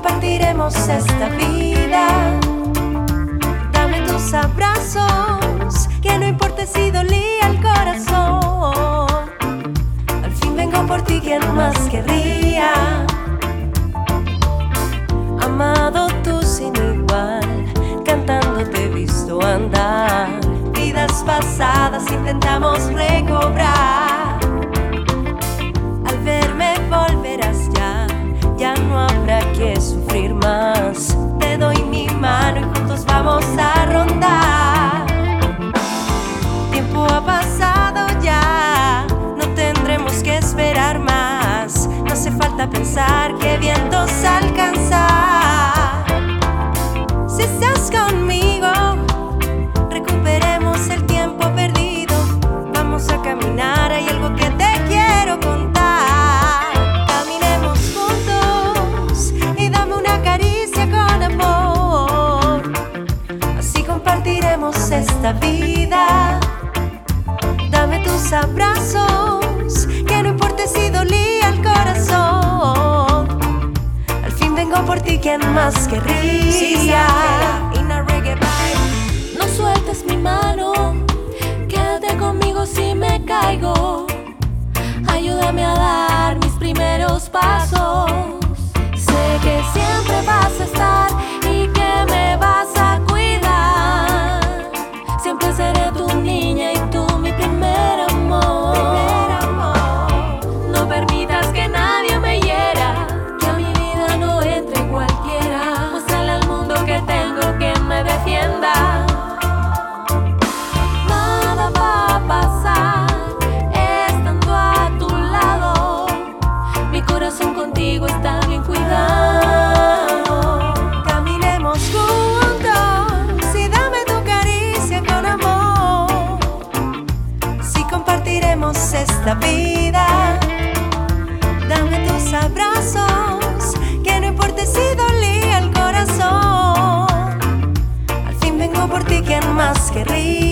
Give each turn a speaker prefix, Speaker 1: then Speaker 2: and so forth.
Speaker 1: Compartiremos esta vida. Dame tus abrazos, que no importa si dolía el corazón. Al fin vengo por ti, quien más querría. Amado tú sin igual, cantando te he visto andar. Vidas pasadas intentamos recobrar. Al verme volverás ya pensar qué vientos alcanzar. Si estás conmigo, recuperemos el tiempo perdido. Vamos a caminar, hay algo que te quiero contar. Caminemos juntos y dame una caricia con amor. Así compartiremos esta vida. Dame tus abrazos, más querría.
Speaker 2: No sueltes mi mano, quédate conmigo si me caigo. Ayúdame a dar mis primeros pasos.
Speaker 1: Esta vida, dame tus abrazos, que no importa si dolía el corazón. Al fin vengo por ti, quien más querría.